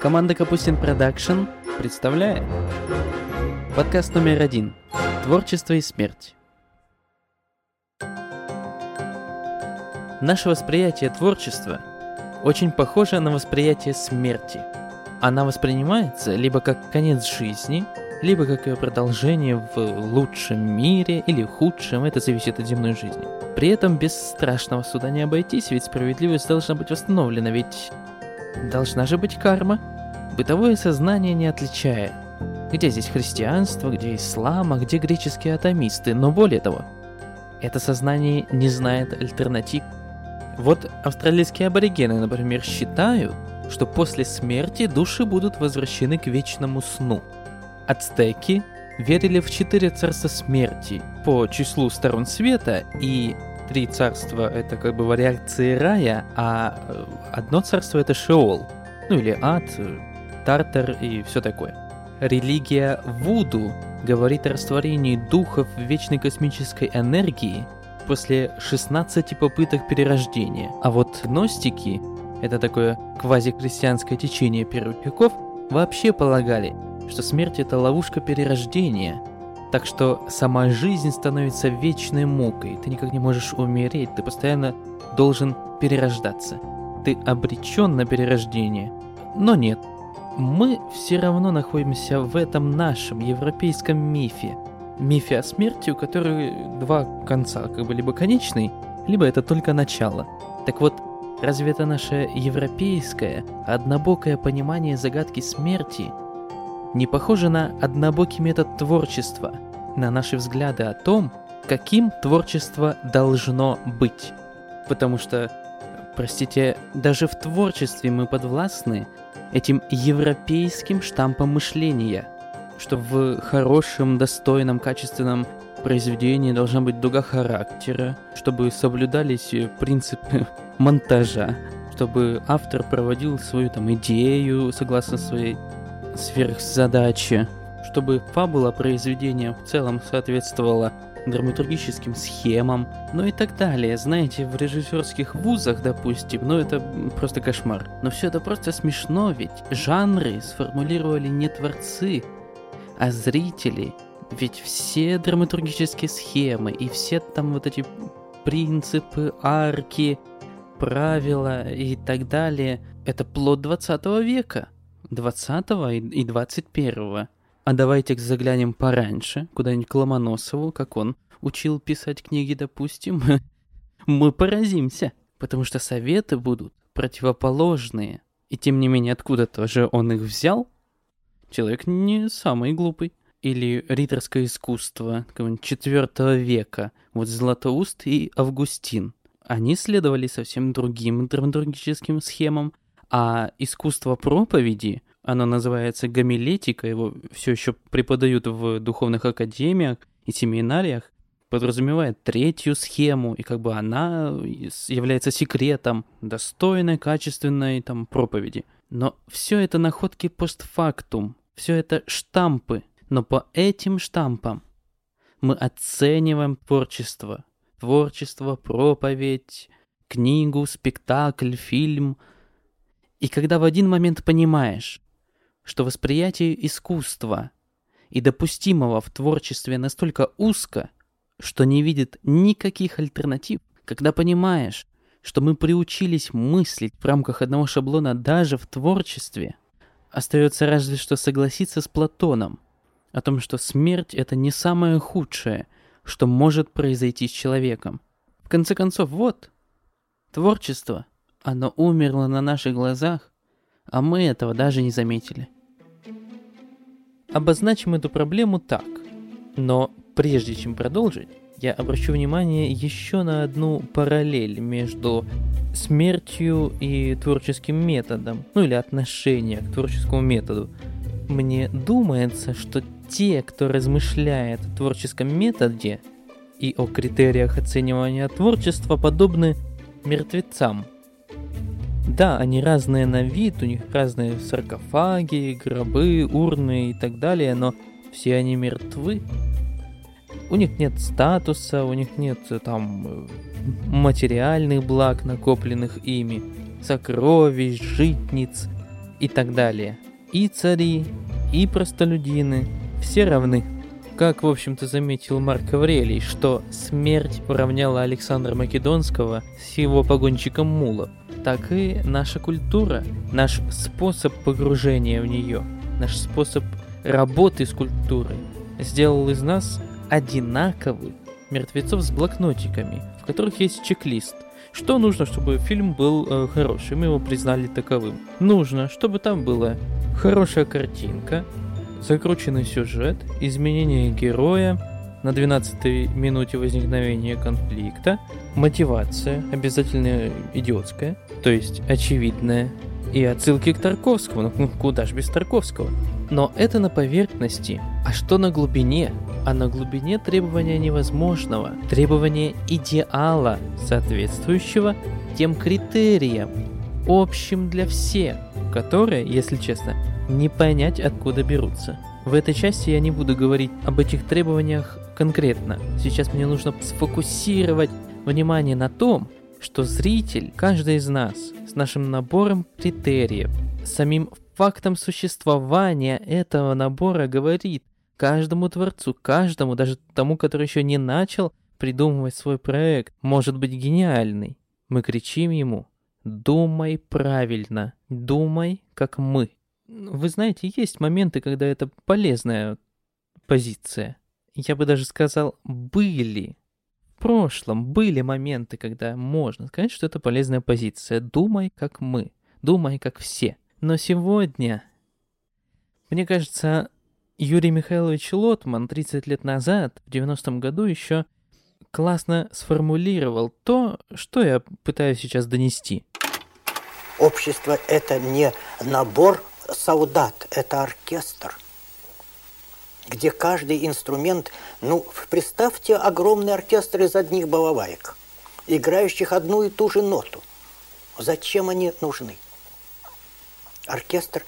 Команда Капустин Продакшн представляет подкаст номер один «Творчество и смерть». Наше восприятие творчества очень похоже на восприятие смерти. Она воспринимается либо как конец жизни, либо как ее продолжение в лучшем мире или худшем, это зависит от земной жизни. При этом без страшного суда не обойтись, ведь справедливость должна быть восстановлена, ведь должна же быть карма. Бытовое сознание не отличает. Где здесь христианство, где ислам, а где греческие атомисты, но более того, это сознание не знает альтернатив. Вот австралийские аборигены, например, считают, что после смерти души будут возвращены к вечному сну – Ацтеки верили в четыре царства смерти по числу сторон света, и три царства — это как бы вариации рая, а э, одно царство — это Шеол, ну или ад, Тартар и все такое. Религия Вуду говорит о растворении духов вечной космической энергии после 16 попыток перерождения. А вот гностики, это такое квазихристианское течение первых веков, вообще полагали, что смерть это ловушка перерождения. Так что сама жизнь становится вечной мукой. Ты никак не можешь умереть, ты постоянно должен перерождаться. Ты обречен на перерождение. Но нет, мы все равно находимся в этом нашем европейском мифе. Мифе о смерти, у которой два конца, как бы либо конечный, либо это только начало. Так вот, разве это наше европейское, однобокое понимание загадки смерти – не похоже на однобокий метод творчества, на наши взгляды о том, каким творчество должно быть. Потому что, простите, даже в творчестве мы подвластны этим европейским штампом мышления, что в хорошем, достойном, качественном произведении должна быть дуга характера, чтобы соблюдались принципы монтажа, чтобы автор проводил свою там идею согласно своей сверхзадачи, чтобы фабула произведения в целом соответствовала драматургическим схемам, ну и так далее. Знаете, в режиссерских вузах, допустим, ну это просто кошмар. Но все это просто смешно, ведь жанры сформулировали не творцы, а зрители. Ведь все драматургические схемы и все там вот эти принципы, арки, правила и так далее, это плод 20 века. 20 и 21. А давайте заглянем пораньше, куда-нибудь к Ломоносову, как он учил писать книги, допустим. Мы поразимся, потому что советы будут противоположные. И тем не менее, откуда-то же он их взял. Человек не самый глупый. Или риторское искусство 4 века. Вот Златоуст и Августин. Они следовали совсем другим драматургическим схемам, а искусство проповеди, оно называется гомилетика, его все еще преподают в духовных академиях и семинариях, подразумевает третью схему, и как бы она является секретом достойной, качественной там проповеди. Но все это находки постфактум, все это штампы, но по этим штампам мы оцениваем творчество. Творчество, проповедь, книгу, спектакль, фильм – и когда в один момент понимаешь, что восприятие искусства и допустимого в творчестве настолько узко, что не видит никаких альтернатив, когда понимаешь, что мы приучились мыслить в рамках одного шаблона даже в творчестве, остается разве что согласиться с Платоном о том, что смерть это не самое худшее, что может произойти с человеком. В конце концов, вот, творчество — оно умерло на наших глазах, а мы этого даже не заметили. Обозначим эту проблему так. Но прежде чем продолжить, я обращу внимание еще на одну параллель между смертью и творческим методом, ну или отношение к творческому методу. Мне думается, что те, кто размышляет о творческом методе и о критериях оценивания творчества, подобны мертвецам – да, они разные на вид, у них разные саркофаги, гробы, урны и так далее, но все они мертвы. У них нет статуса, у них нет э, там материальных благ, накопленных ими, сокровищ, житниц. и так далее. И цари, и простолюдины, все равны. Как, в общем-то, заметил Марк Аврелий, что смерть уравняла Александра Македонского с его погонщиком мулов, так и наша культура, наш способ погружения в нее, наш способ работы с культурой сделал из нас одинаковых мертвецов с блокнотиками, в которых есть чек-лист. Что нужно, чтобы фильм был э, хороший? Мы его признали таковым. Нужно, чтобы там была хорошая картинка, закрученный сюжет, изменение героя на 12 минуте возникновения конфликта, мотивация, обязательно идиотская, то есть очевидная, и отсылки к Тарковскому, ну куда ж без Тарковского. Но это на поверхности. А что на глубине? А на глубине требования невозможного, требования идеала, соответствующего тем критериям, общим для всех, которые, если честно, не понять, откуда берутся. В этой части я не буду говорить об этих требованиях конкретно. Сейчас мне нужно сфокусировать внимание на том, что зритель, каждый из нас, с нашим набором критериев, самим фактом существования этого набора говорит каждому творцу, каждому, даже тому, который еще не начал придумывать свой проект, может быть гениальный. Мы кричим ему «Думай правильно, думай, как мы». Вы знаете, есть моменты, когда это полезная позиция. Я бы даже сказал, были. Прошлом были моменты, когда можно сказать, что это полезная позиция. Думай, как мы. Думай, как все. Но сегодня, мне кажется, Юрий Михайлович Лотман 30 лет назад, в 90-м году, еще классно сформулировал то, что я пытаюсь сейчас донести. Общество – это не набор солдат, это оркестр, где каждый инструмент, ну, представьте огромный оркестр из одних балалаек, играющих одну и ту же ноту. Зачем они нужны? Оркестр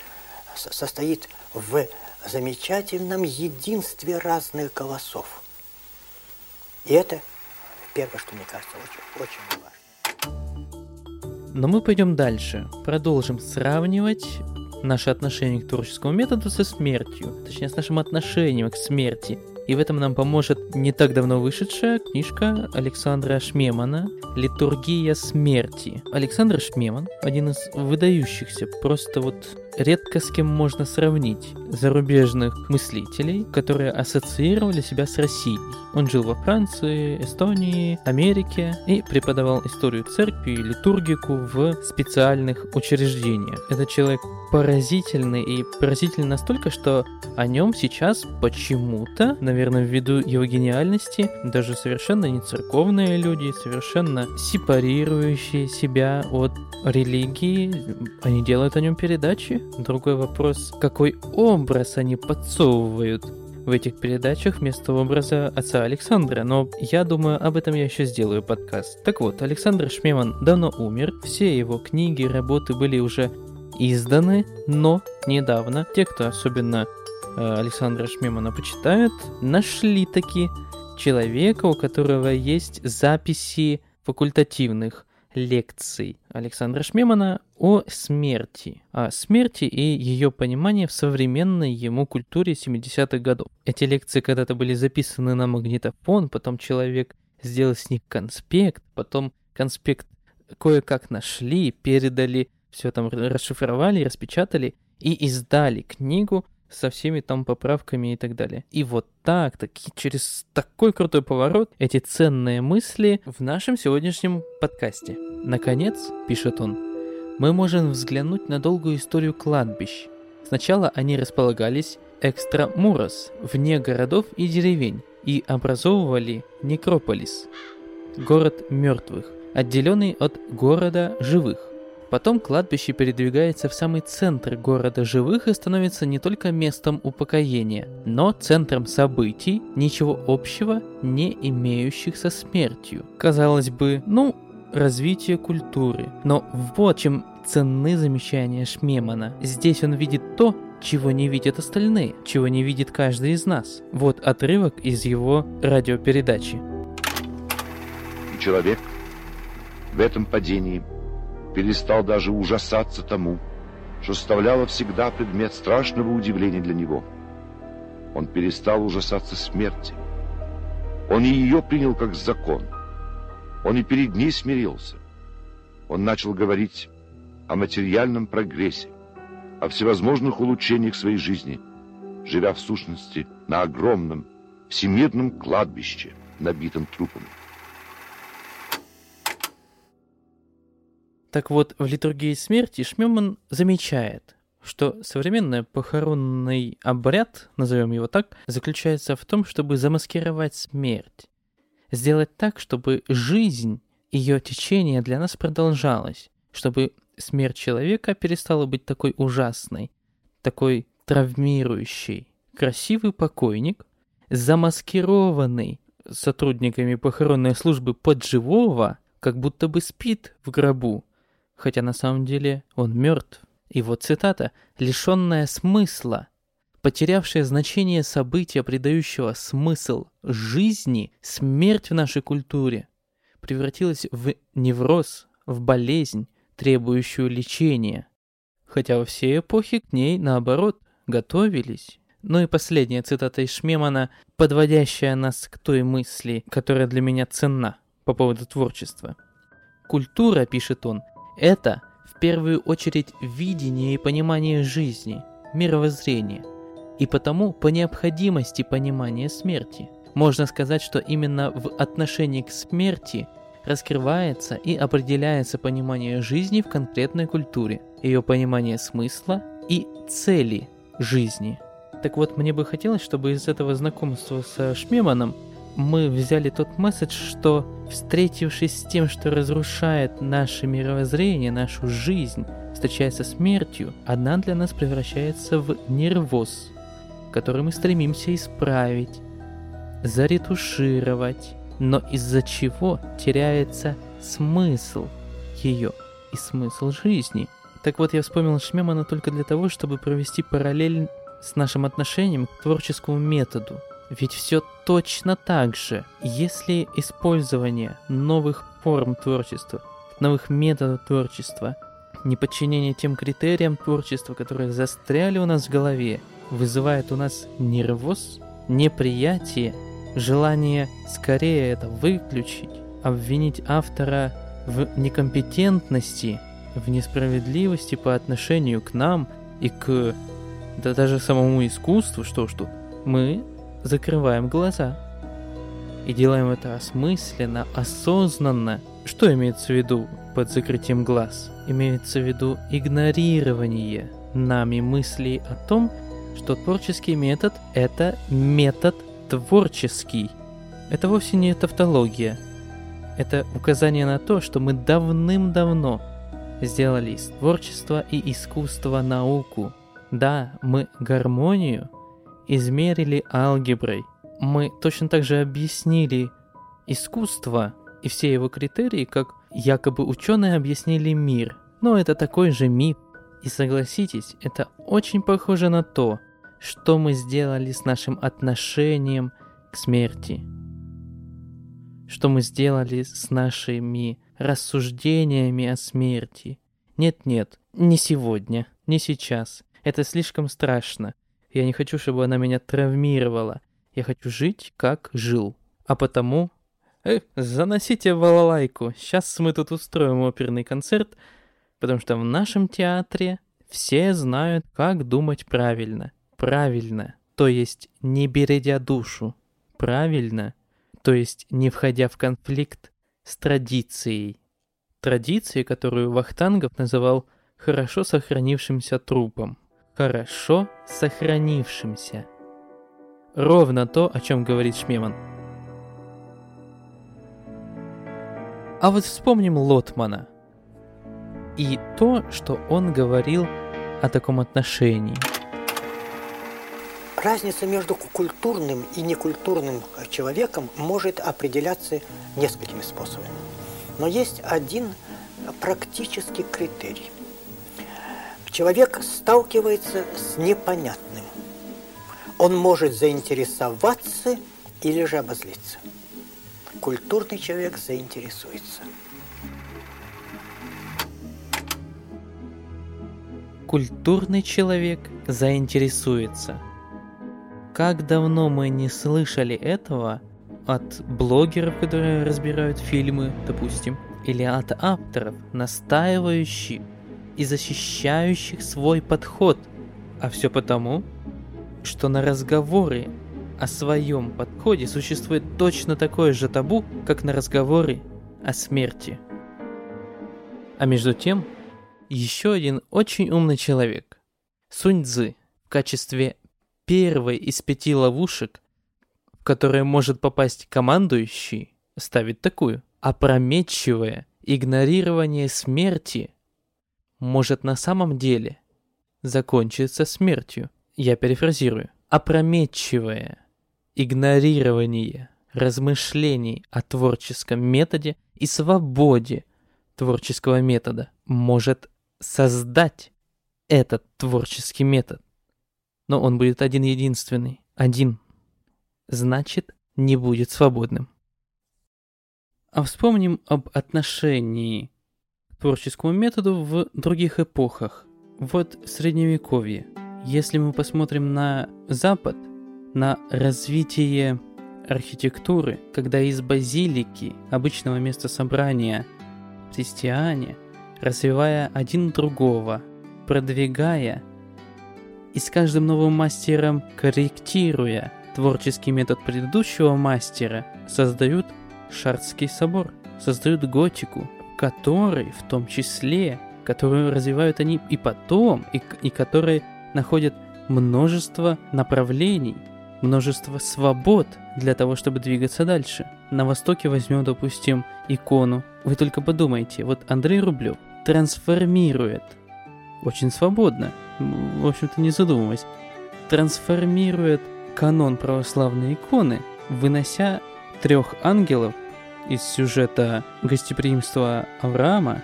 состоит в замечательном единстве разных голосов. И это первое, что мне кажется очень, очень важно. Но мы пойдем дальше. Продолжим сравнивать наше отношение к творческому методу со смертью, точнее с нашим отношением к смерти. И в этом нам поможет не так давно вышедшая книжка Александра Шмемана «Литургия смерти». Александр Шмеман – один из выдающихся, просто вот редко с кем можно сравнить зарубежных мыслителей, которые ассоциировали себя с Россией. Он жил во Франции, Эстонии, Америке и преподавал историю церкви и литургику в специальных учреждениях. Этот человек поразительный и поразительный настолько, что о нем сейчас почему-то, наверное, ввиду его гениальности, даже совершенно не церковные люди, совершенно сепарирующие себя от религии, они делают о нем передачи. Другой вопрос, какой образ они подсовывают в этих передачах вместо образа отца Александра, но я думаю, об этом я еще сделаю подкаст. Так вот, Александр Шмеман давно умер, все его книги, работы были уже изданы, но недавно. Те, кто особенно э, Александра Шмемана почитают, нашли таки человека, у которого есть записи факультативных лекций Александра Шмемана о смерти, о смерти и ее понимании в современной ему культуре 70-х годов. Эти лекции когда-то были записаны на магнитофон, потом человек сделал с них конспект, потом конспект кое-как нашли, передали, все там расшифровали, распечатали и издали книгу со всеми там поправками и так далее. И вот так, таки, через такой крутой поворот, эти ценные мысли в нашем сегодняшнем подкасте. Наконец, пишет он, мы можем взглянуть на долгую историю кладбищ. Сначала они располагались экстрамурос, вне городов и деревень, и образовывали некрополис, город мертвых, отделенный от города живых. Потом кладбище передвигается в самый центр города живых и становится не только местом упокоения, но центром событий, ничего общего не имеющих со смертью. Казалось бы, ну, развитие культуры. Но вот чем ценны замечания Шмемана. Здесь он видит то, чего не видят остальные, чего не видит каждый из нас. Вот отрывок из его радиопередачи. Человек в этом падении перестал даже ужасаться тому, что составляло всегда предмет страшного удивления для него. Он перестал ужасаться смерти. Он и ее принял как закон. Он и перед ней смирился. Он начал говорить о материальном прогрессе, о всевозможных улучшениях своей жизни, живя в сущности на огромном всемирном кладбище, набитом трупами. Так вот, в литургии смерти Шмеман замечает, что современный похоронный обряд, назовем его так, заключается в том, чтобы замаскировать смерть. Сделать так, чтобы жизнь, ее течение для нас продолжалось, чтобы смерть человека перестала быть такой ужасной, такой травмирующей. Красивый покойник, замаскированный сотрудниками похоронной службы под живого, как будто бы спит в гробу, хотя на самом деле он мертв. И вот цитата, лишенная смысла, потерявшая значение события, придающего смысл жизни, смерть в нашей культуре, превратилась в невроз, в болезнь, требующую лечения. Хотя во все эпохи к ней, наоборот, готовились. Ну и последняя цитата из Шмемана, подводящая нас к той мысли, которая для меня ценна по поводу творчества. Культура, пишет он, это в первую очередь видение и понимание жизни, мировоззрение, и потому по необходимости понимания смерти. Можно сказать, что именно в отношении к смерти раскрывается и определяется понимание жизни в конкретной культуре, ее понимание смысла и цели жизни. Так вот, мне бы хотелось, чтобы из этого знакомства со Шмеманом мы взяли тот месседж, что встретившись с тем, что разрушает наше мировоззрение, нашу жизнь, встречаясь со смертью, она для нас превращается в нервоз, который мы стремимся исправить, заретушировать, но из-за чего теряется смысл ее и смысл жизни. Так вот, я вспомнил Шмемана только для того, чтобы провести параллель с нашим отношением к творческому методу – ведь все точно так же. Если использование новых форм творчества, новых методов творчества, неподчинение тем критериям творчества, которые застряли у нас в голове, вызывает у нас нервоз, неприятие, желание скорее это выключить, обвинить автора в некомпетентности, в несправедливости по отношению к нам и к да даже самому искусству, что ж тут, мы закрываем глаза. И делаем это осмысленно, осознанно. Что имеется в виду под закрытием глаз? Имеется в виду игнорирование нами мыслей о том, что творческий метод – это метод творческий. Это вовсе не тавтология. Это указание на то, что мы давным-давно сделали из творчества и искусства науку. Да, мы гармонию – измерили алгеброй. Мы точно так же объяснили искусство и все его критерии, как якобы ученые объяснили мир. Но это такой же миф. И согласитесь, это очень похоже на то, что мы сделали с нашим отношением к смерти. Что мы сделали с нашими рассуждениями о смерти. Нет-нет, не сегодня, не сейчас. Это слишком страшно. Я не хочу, чтобы она меня травмировала. Я хочу жить, как жил. А потому... Эх, заносите балалайку. Сейчас мы тут устроим оперный концерт, потому что в нашем театре все знают, как думать правильно. Правильно, то есть не бередя душу. Правильно, то есть не входя в конфликт с традицией. Традицией, которую Вахтангов называл хорошо сохранившимся трупом хорошо сохранившимся. Ровно то, о чем говорит Шмеман. А вот вспомним Лотмана и то, что он говорил о таком отношении. Разница между культурным и некультурным человеком может определяться несколькими способами. Но есть один практический критерий – человек сталкивается с непонятным. Он может заинтересоваться или же обозлиться. Культурный человек заинтересуется. культурный человек заинтересуется. Как давно мы не слышали этого от блогеров, которые разбирают фильмы, допустим, или от авторов, настаивающих и защищающих свой подход. А все потому, что на разговоры о своем подходе существует точно такое же табу, как на разговоры о смерти. А между тем, еще один очень умный человек, Сунь Цзы, в качестве первой из пяти ловушек, в которые может попасть командующий, ставит такую. Опрометчивое игнорирование смерти может на самом деле закончиться смертью. Я перефразирую. Опрометчивое игнорирование размышлений о творческом методе и свободе творческого метода может создать этот творческий метод. Но он будет один единственный. Один. Значит, не будет свободным. А вспомним об отношении творческому методу в других эпохах. Вот Средневековье. Если мы посмотрим на Запад, на развитие архитектуры, когда из базилики, обычного места собрания, христиане, развивая один другого, продвигая и с каждым новым мастером корректируя творческий метод предыдущего мастера, создают Шардский собор, создают готику, который в том числе, которую развивают они и потом, и, и которые находят множество направлений – множество свобод для того, чтобы двигаться дальше. На Востоке возьмем, допустим, икону. Вы только подумайте, вот Андрей Рублев трансформирует очень свободно, в общем-то не задумываясь, трансформирует канон православной иконы, вынося трех ангелов из сюжета гостеприимства Авраама,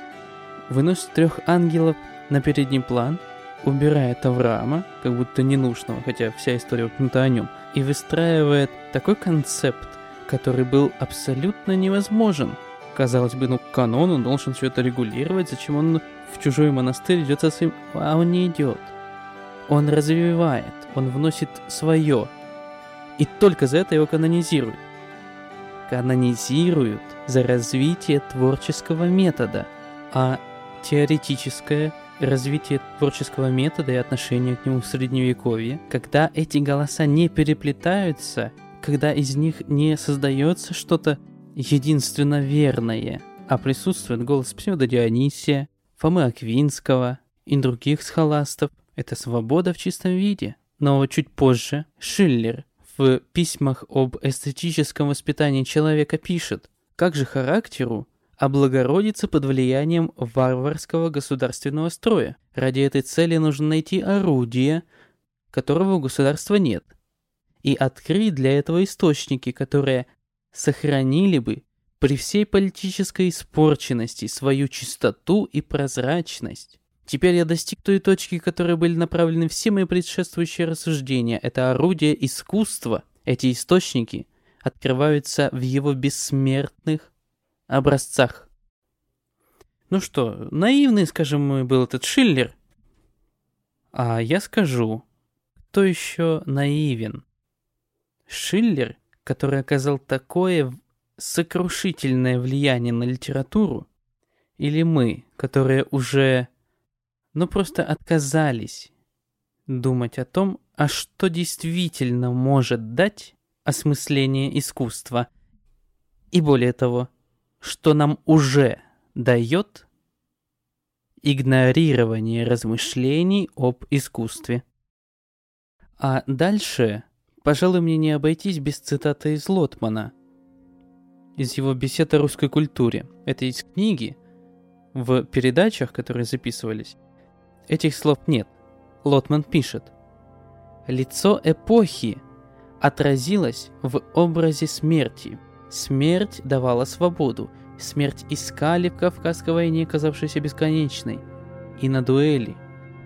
выносит трех ангелов на передний план, убирает Авраама, как будто ненужного, хотя вся история упомянута о нем, и выстраивает такой концепт, который был абсолютно невозможен. Казалось бы, ну канон, он должен все это регулировать, зачем он в чужой монастырь идет со своим... А он не идет. Он развивает, он вносит свое. И только за это его канонизируют. Канонизируют за развитие творческого метода. А теоретическое развитие творческого метода и отношения к нему в средневековье, когда эти голоса не переплетаются, когда из них не создается что-то единственно верное, а присутствует голос псевдо Дионисия, Фомы Аквинского и других схоластов, это свобода в чистом виде. Но чуть позже Шиллер в письмах об эстетическом воспитании человека пишет, как же характеру облагородиться под влиянием варварского государственного строя. Ради этой цели нужно найти орудие, которого у государства нет, и открыть для этого источники, которые сохранили бы при всей политической испорченности свою чистоту и прозрачность. Теперь я достиг той точки, которые были направлены все мои предшествующие рассуждения. Это орудие искусства. Эти источники открываются в его бессмертных образцах. Ну что, наивный, скажем, был этот Шиллер. А я скажу, кто еще наивен? Шиллер, который оказал такое сокрушительное влияние на литературу, или мы, которые уже, ну просто отказались думать о том, а что действительно может дать осмысление искусства, и более того, что нам уже дает игнорирование размышлений об искусстве. А дальше, пожалуй, мне не обойтись без цитаты из Лотмана, из его бесед о русской культуре. Это из книги, в передачах, которые записывались, этих слов нет. Лотман пишет. Лицо эпохи отразилось в образе смерти, Смерть давала свободу. Смерть искали в Кавказской войне, казавшейся бесконечной. И на дуэли.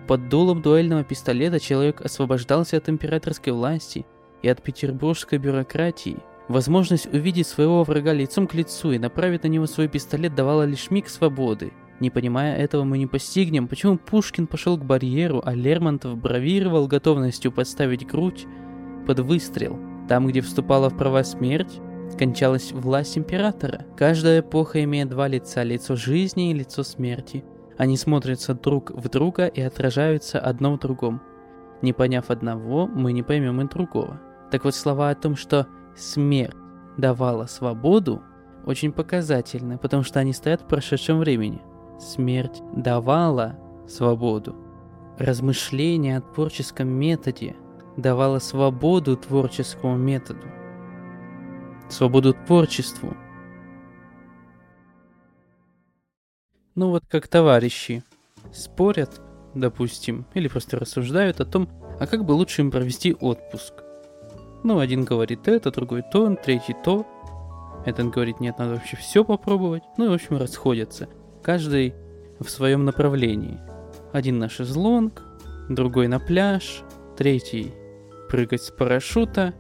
Под дулом дуэльного пистолета человек освобождался от императорской власти и от петербургской бюрократии. Возможность увидеть своего врага лицом к лицу и направить на него свой пистолет давала лишь миг свободы. Не понимая этого, мы не постигнем, почему Пушкин пошел к барьеру, а Лермонтов бравировал готовностью подставить грудь под выстрел. Там, где вступала в права смерть, кончалась власть императора. Каждая эпоха имеет два лица, лицо жизни и лицо смерти. Они смотрятся друг в друга и отражаются одно в другом. Не поняв одного, мы не поймем и другого. Так вот слова о том, что смерть давала свободу, очень показательны, потому что они стоят в прошедшем времени. Смерть давала свободу. Размышление о творческом методе давало свободу творческому методу. Свободу творчеству. Ну вот как товарищи спорят, допустим, или просто рассуждают о том, а как бы лучше им провести отпуск. Ну, один говорит это, другой то, третий то. Этот говорит, нет, надо вообще все попробовать. Ну и, в общем, расходятся. Каждый в своем направлении. Один на шезлонг, другой на пляж, третий прыгать с парашюта.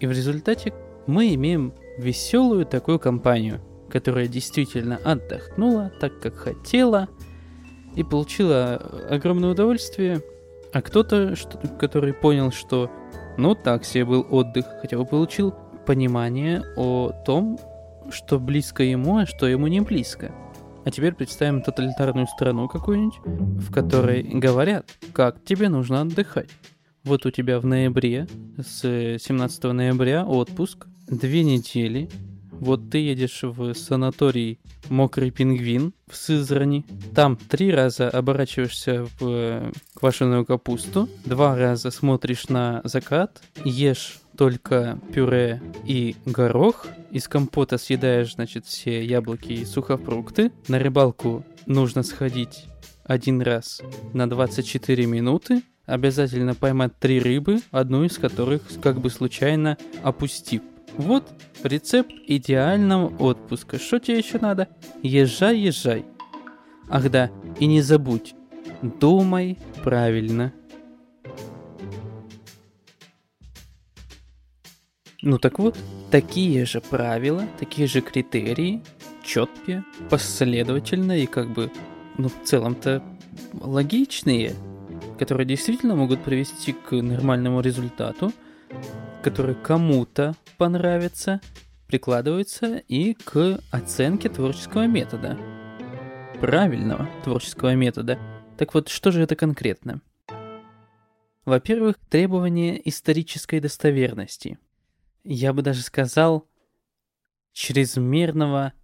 И в результате мы имеем веселую такую компанию, которая действительно отдохнула так, как хотела, и получила огромное удовольствие, а кто-то, который понял, что ну так себе был отдых, хотя бы получил понимание о том, что близко ему, а что ему не близко. А теперь представим тоталитарную страну какую-нибудь, в которой говорят, как тебе нужно отдыхать. Вот у тебя в ноябре, с 17 ноября отпуск, две недели, вот ты едешь в санаторий «Мокрый пингвин» в Сызрани. Там три раза оборачиваешься в квашеную капусту, два раза смотришь на закат, ешь только пюре и горох, из компота съедаешь, значит, все яблоки и сухофрукты. На рыбалку нужно сходить один раз на 24 минуты, обязательно поймать три рыбы, одну из которых как бы случайно опустив. Вот рецепт идеального отпуска. Что тебе еще надо? Езжай, езжай. Ах да, и не забудь, думай правильно. Ну так вот, такие же правила, такие же критерии, четкие, последовательные и как бы, ну в целом-то логичные, которые действительно могут привести к нормальному результату, который кому-то понравится, прикладывается и к оценке творческого метода. Правильного творческого метода. Так вот, что же это конкретно? Во-первых, требование исторической достоверности. Я бы даже сказал, чрезмерного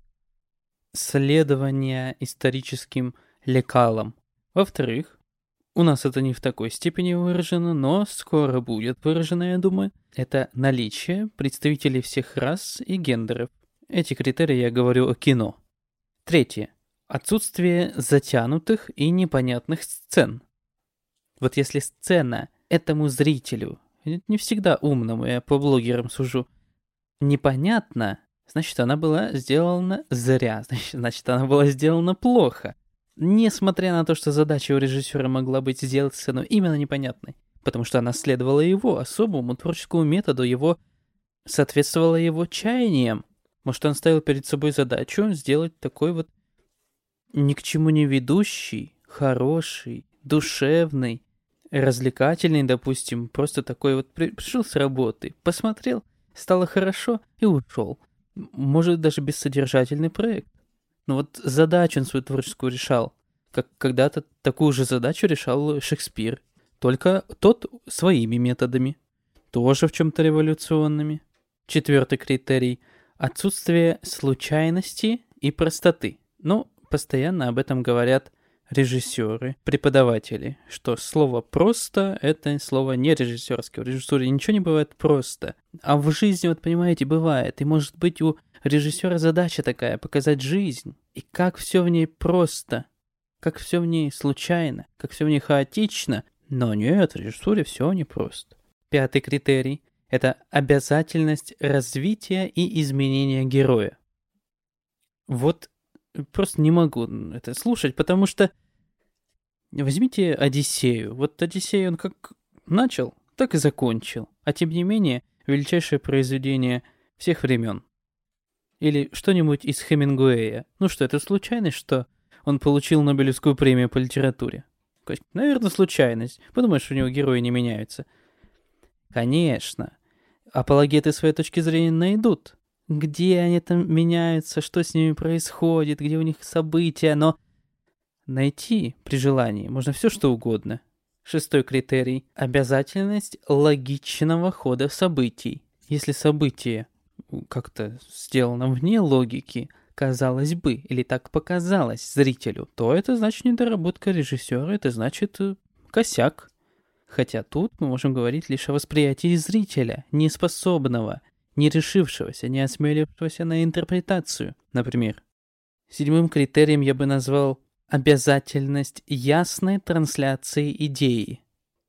следования историческим лекалам. Во-вторых, у нас это не в такой степени выражено, но скоро будет выражено, я думаю. Это наличие представителей всех рас и гендеров. Эти критерии я говорю о кино. Третье. Отсутствие затянутых и непонятных сцен. Вот если сцена этому зрителю, не всегда умному, я по блогерам сужу, непонятна, значит, она была сделана зря, значит, она была сделана плохо. Несмотря на то, что задача у режиссера могла быть сделать сцену именно непонятной, потому что она следовала его особому творческому методу, его соответствовала его чаяниям. Может, он ставил перед собой задачу сделать такой вот ни к чему не ведущий, хороший, душевный, развлекательный, допустим, просто такой вот пришел с работы, посмотрел, стало хорошо и ушел. Может, даже бессодержательный проект. Но ну вот задачу он свою творческую решал. Как когда-то такую же задачу решал Шекспир. Только тот своими методами. Тоже в чем-то революционными. Четвертый критерий – отсутствие случайности и простоты. Ну, постоянно об этом говорят режиссеры, преподаватели, что слово «просто» — это слово не режиссерское. В режиссуре ничего не бывает просто. А в жизни, вот понимаете, бывает. И может быть у режиссера задача такая — показать жизнь. И как все в ней просто, как все в ней случайно, как все в ней хаотично. Но нет, в режиссуре все непросто. Пятый критерий — это обязательность развития и изменения героя. Вот просто не могу это слушать, потому что возьмите Одиссею. Вот Одиссей, он как начал, так и закончил. А тем не менее, величайшее произведение всех времен. Или что-нибудь из Хемингуэя. Ну что, это случайность, что он получил Нобелевскую премию по литературе. Наверное, случайность. Подумаешь, у него герои не меняются. Конечно. Апологеты своей точки зрения найдут. Где они там меняются, что с ними происходит, где у них события, но найти при желании можно все что угодно. Шестой критерий – обязательность логичного хода событий. Если событие как-то сделано вне логики, казалось бы, или так показалось зрителю, то это значит недоработка режиссера, это значит э, косяк. Хотя тут мы можем говорить лишь о восприятии зрителя, неспособного, не решившегося, не осмелившегося на интерпретацию. Например, седьмым критерием я бы назвал обязательность ясной трансляции идеи.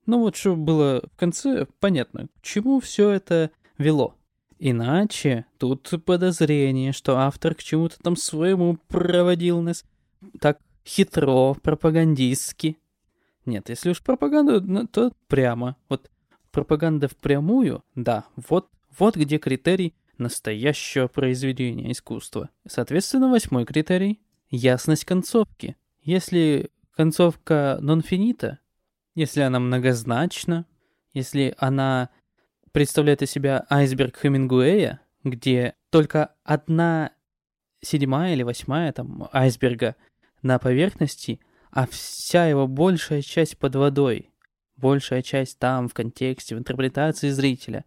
Ну вот, чтобы было в конце понятно, к чему все это вело. Иначе тут подозрение, что автор к чему-то там своему проводил нас так хитро, пропагандистски. Нет, если уж пропаганду, ну, то прямо. Вот пропаганда впрямую, да, вот, вот где критерий настоящего произведения искусства. Соответственно, восьмой критерий — ясность концовки. Если концовка нонфинита, если она многозначна, если она представляет из себя айсберг Хемингуэя, где только одна седьмая или восьмая там айсберга на поверхности, а вся его большая часть под водой, большая часть там, в контексте, в интерпретации зрителя,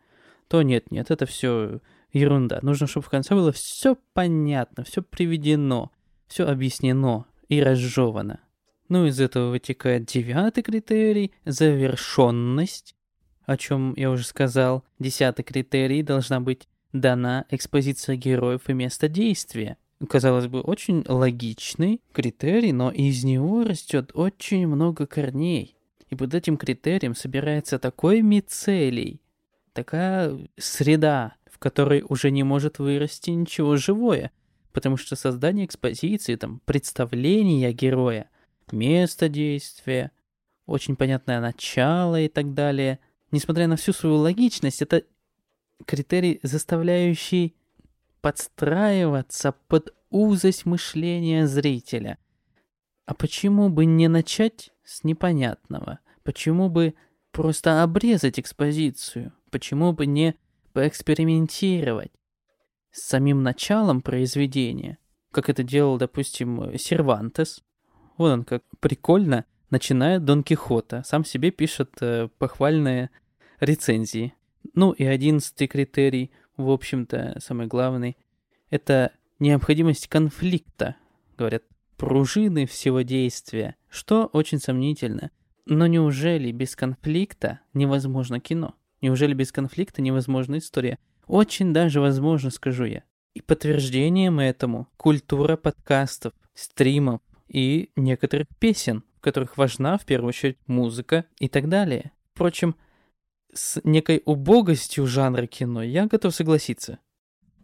то нет, нет, это все ерунда. Нужно, чтобы в конце было все понятно, все приведено, все объяснено и разжевано. Ну, из этого вытекает девятый критерий – завершенность, о чем я уже сказал. Десятый критерий – должна быть дана экспозиция героев и места действия казалось бы, очень логичный критерий, но из него растет очень много корней. И под этим критерием собирается такой мицелий, такая среда, в которой уже не может вырасти ничего живое, потому что создание экспозиции, там, представления героя, место действия, очень понятное начало и так далее, несмотря на всю свою логичность, это критерий, заставляющий подстраиваться под узость мышления зрителя. А почему бы не начать с непонятного? Почему бы просто обрезать экспозицию? Почему бы не поэкспериментировать с самим началом произведения, как это делал, допустим, Сервантес? Вот он как прикольно начинает Дон Кихота, сам себе пишет э, похвальные рецензии. Ну и одиннадцатый критерий – в общем-то, самый главный, это необходимость конфликта, говорят, пружины всего действия, что очень сомнительно. Но неужели без конфликта невозможно кино? Неужели без конфликта невозможна история? Очень даже возможно, скажу я. И подтверждением этому культура подкастов, стримов и некоторых песен, в которых важна в первую очередь музыка и так далее. Впрочем, с некой убогостью жанра кино, я готов согласиться.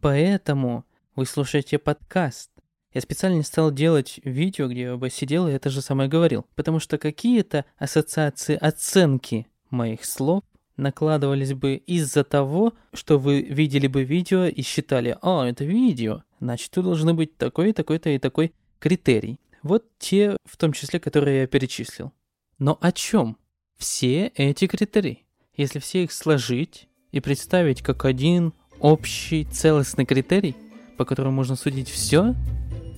Поэтому вы слушаете подкаст. Я специально стал делать видео, где я бы сидел и это же самое говорил, потому что какие-то ассоциации оценки моих слов накладывались бы из-за того, что вы видели бы видео и считали, а, это видео, значит, тут должны быть такой, такой-то и такой критерий. Вот те, в том числе, которые я перечислил. Но о чем все эти критерии? Если все их сложить и представить как один общий целостный критерий, по которому можно судить все,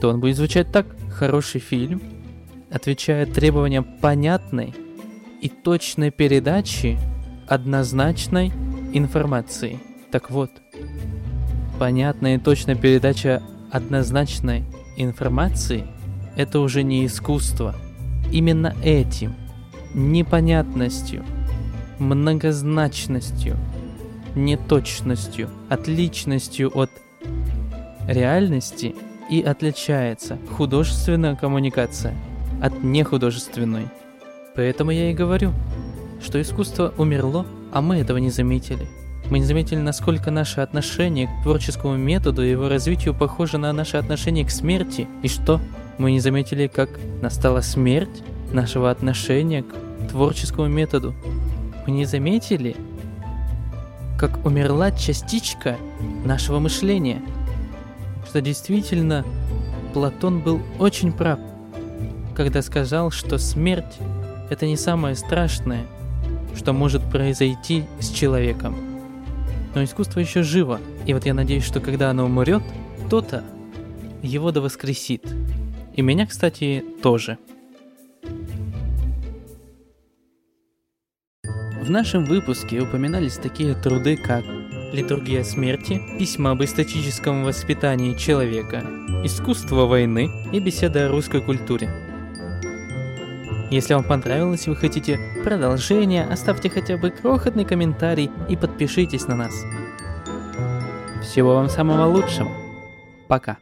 то он будет звучать так. Хороший фильм отвечает требованиям понятной и точной передачи однозначной информации. Так вот, понятная и точная передача однозначной информации – это уже не искусство. Именно этим, непонятностью – многозначностью, неточностью, отличностью от реальности и отличается художественная коммуникация от нехудожественной. Поэтому я и говорю, что искусство умерло, а мы этого не заметили. Мы не заметили, насколько наше отношение к творческому методу и его развитию похоже на наше отношение к смерти. И что? Мы не заметили, как настала смерть нашего отношения к творческому методу. Вы не заметили, как умерла частичка нашего мышления? Что действительно Платон был очень прав. когда сказал, что смерть – это не самое страшное, что может произойти с человеком. Но искусство еще живо, и вот я надеюсь, что когда оно умрет, кто-то его да воскресит. И меня, кстати, тоже. В нашем выпуске упоминались такие труды, как «Литургия смерти», «Письма об эстетическом воспитании человека», «Искусство войны» и «Беседа о русской культуре». Если вам понравилось и вы хотите продолжения, оставьте хотя бы крохотный комментарий и подпишитесь на нас. Всего вам самого лучшего. Пока.